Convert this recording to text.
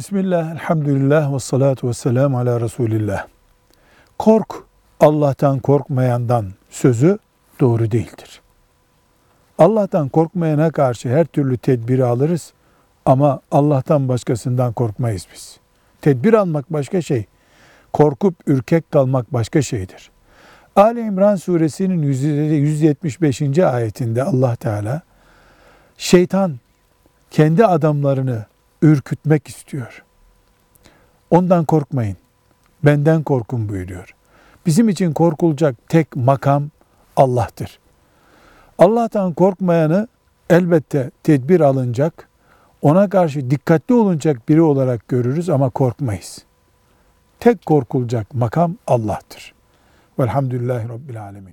Bismillah, elhamdülillah ve salatu ve selamu ala Resulillah. Kork, Allah'tan korkmayandan sözü doğru değildir. Allah'tan korkmayana karşı her türlü tedbiri alırız ama Allah'tan başkasından korkmayız biz. Tedbir almak başka şey, korkup ürkek kalmak başka şeydir. Ali İmran suresinin 175. ayetinde Allah Teala şeytan kendi adamlarını ürkütmek istiyor. Ondan korkmayın. Benden korkun buyuruyor. Bizim için korkulacak tek makam Allah'tır. Allah'tan korkmayanı elbette tedbir alınacak, ona karşı dikkatli olunacak biri olarak görürüz ama korkmayız. Tek korkulacak makam Allah'tır. Velhamdülillahi Rabbil Alemin.